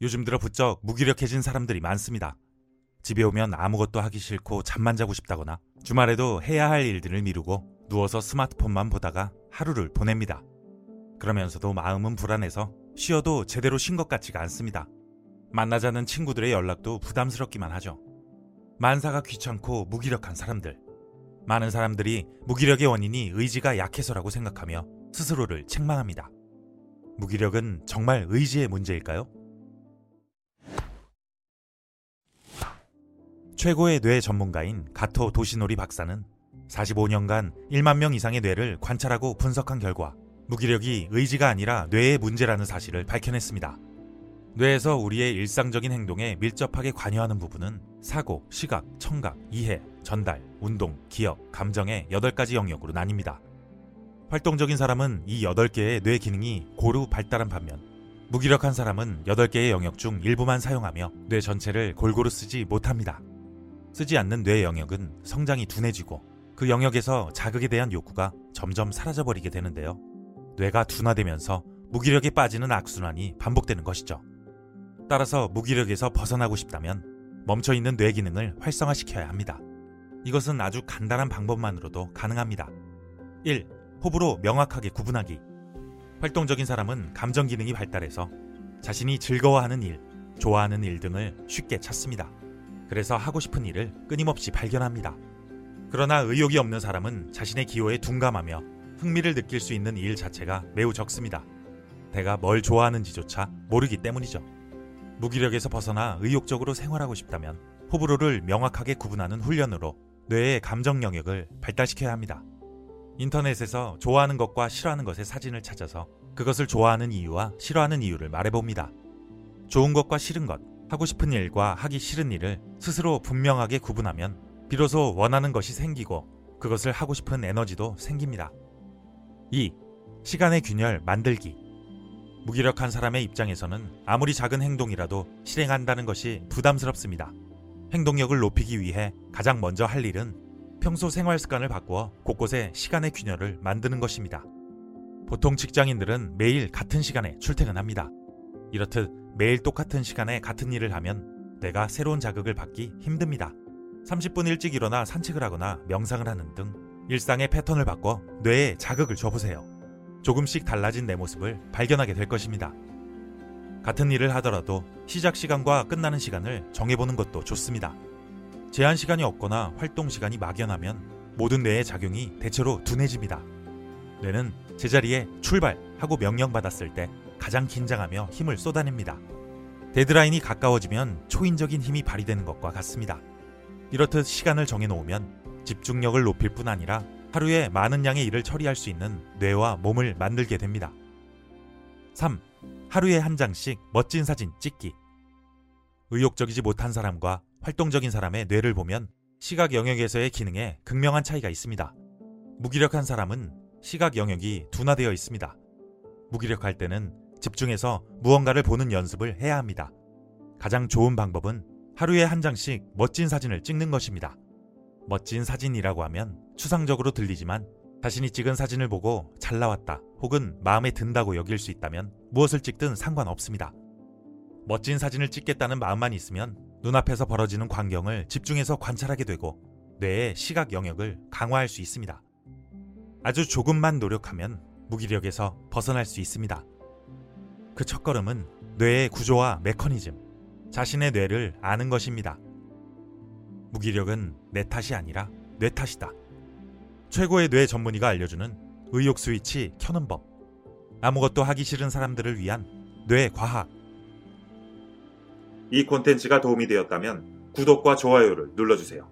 요즘 들어 부쩍 무기력해진 사람들이 많습니다. 집에 오면 아무것도 하기 싫고 잠만 자고 싶다거나 주말에도 해야 할 일들을 미루고 누워서 스마트폰만 보다가 하루를 보냅니다. 그러면서도 마음은 불안해서 쉬어도 제대로 쉰 것 같지가 않습니다. 만나자는 친구들의 연락도 부담스럽기만 하죠. 만사가 귀찮고 무기력한 사람들. 많은 사람들이 무기력의 원인이 의지가 약해서라고 생각하며 스스로를 책망합니다. 무기력은 정말 의지의 문제일까요? 최고의 뇌 전문가인 가토 도시노리 박사는 45년간 1만 명 이상의 뇌를 관찰하고 분석한 결과 무기력이 의지가 아니라 뇌의 문제라는 사실을 밝혀냈습니다. 뇌에서 우리의 일상적인 행동에 밀접하게 관여하는 부분은 사고, 시각, 청각, 이해, 전달, 운동, 기억, 감정의 8가지 영역으로 나뉩니다. 활동적인 사람은 이 8개의 뇌 기능이 고루 발달한 반면 무기력한 사람은 8개의 영역 중 일부만 사용하며 뇌 전체를 골고루 쓰지 못합니다. 쓰지 않는 뇌 영역은 성장이 둔해지고 그 영역에서 자극에 대한 욕구가 점점 사라져버리게 되는데요. 뇌가 둔화되면서 무기력에 빠지는 악순환이 반복되는 것이죠. 따라서 무기력에서 벗어나고 싶다면 멈춰있는 뇌 기능을 활성화시켜야 합니다. 이것은 아주 간단한 방법만으로도 가능합니다. 1. 호불호 명확하게 구분하기. 활동적인 사람은 감정 기능이 발달해서 자신이 즐거워하는 일, 좋아하는 일 등을 쉽게 찾습니다. 그래서 하고 싶은 일을 끊임없이 발견합니다. 그러나 의욕이 없는 사람은 자신의 기호에 둔감하며 흥미를 느낄 수 있는 일 자체가 매우 적습니다. 내가 뭘 좋아하는지조차 모르기 때문이죠. 무기력에서 벗어나 의욕적으로 생활하고 싶다면 호불호를 명확하게 구분하는 훈련으로 뇌의 감정 영역을 발달시켜야 합니다. 인터넷에서 좋아하는 것과 싫어하는 것의 사진을 찾아서 그것을 좋아하는 이유와 싫어하는 이유를 말해봅니다. 좋은 것과 싫은 것, 하고 싶은 일과 하기 싫은 일을 스스로 분명하게 구분하면 비로소 원하는 것이 생기고 그것을 하고 싶은 에너지도 생깁니다. 2. 시간의 균열 만들기. 무기력한 사람의 입장에서는 아무리 작은 행동이라도 실행한다는 것이 부담스럽습니다. 행동력을 높이기 위해 가장 먼저 할 일은 평소 생활 습관을 바꾸어 곳곳에 시간의 균열을 만드는 것입니다. 보통 직장인들은 매일 같은 시간에 출퇴근합니다. 이렇듯 매일 똑같은 시간에 같은 일을 하면 뇌가 새로운 자극을 받기 힘듭니다. 30분 일찍 일어나 산책을 하거나 명상을 하는 등 일상의 패턴을 바꿔 뇌에 자극을 줘보세요. 조금씩 달라진 내 모습을 발견하게 될 것입니다. 같은 일을 하더라도 시작 시간과 끝나는 시간을 정해보는 것도 좋습니다. 제한 시간이 없거나 활동 시간이 막연하면 모든 뇌의 작용이 대체로 둔해집니다. 뇌는 제자리에 출발하고 명령받았을 때 가장 긴장하며 힘을 쏟아냅니다. 데드라인이 가까워지면 초인적인 힘이 발휘되는 것과 같습니다. 이렇듯 시간을 정해놓으면 집중력을 높일 뿐 아니라 하루에 많은 양의 일을 처리할 수 있는 뇌와 몸을 만들게 됩니다. 3. 하루에 한 장씩 멋진 사진 찍기. 의욕적이지 못한 사람과 활동적인 사람의 뇌를 보면 시각 영역에서의 기능에 극명한 차이가 있습니다. 무기력한 사람은 시각 영역이 둔화되어 있습니다. 무기력할 때는 집중해서 무언가를 보는 연습을 해야 합니다. 가장 좋은 방법은 하루에 한 장씩 멋진 사진을 찍는 것입니다. 멋진 사진이라고 하면 추상적으로 들리지만 자신이 찍은 사진을 보고 잘 나왔다 혹은 마음에 든다고 여길 수 있다면 무엇을 찍든 상관없습니다. 멋진 사진을 찍겠다는 마음만 있으면 눈앞에서 벌어지는 광경을 집중해서 관찰하게 되고 뇌의 시각 영역을 강화할 수 있습니다. 아주 조금만 노력하면 무기력에서 벗어날 수 있습니다. 그 첫걸음은 뇌의 구조와 메커니즘, 자신의 뇌를 아는 것입니다. 무기력은 내 탓이 아니라 뇌 탓이다. 최고의 뇌 전문의가 알려주는 의욕 스위치 켜는 법. 아무것도 하기 싫은 사람들을 위한 뇌 과학. 이 콘텐츠가 도움이 되었다면 구독과 좋아요를 눌러주세요.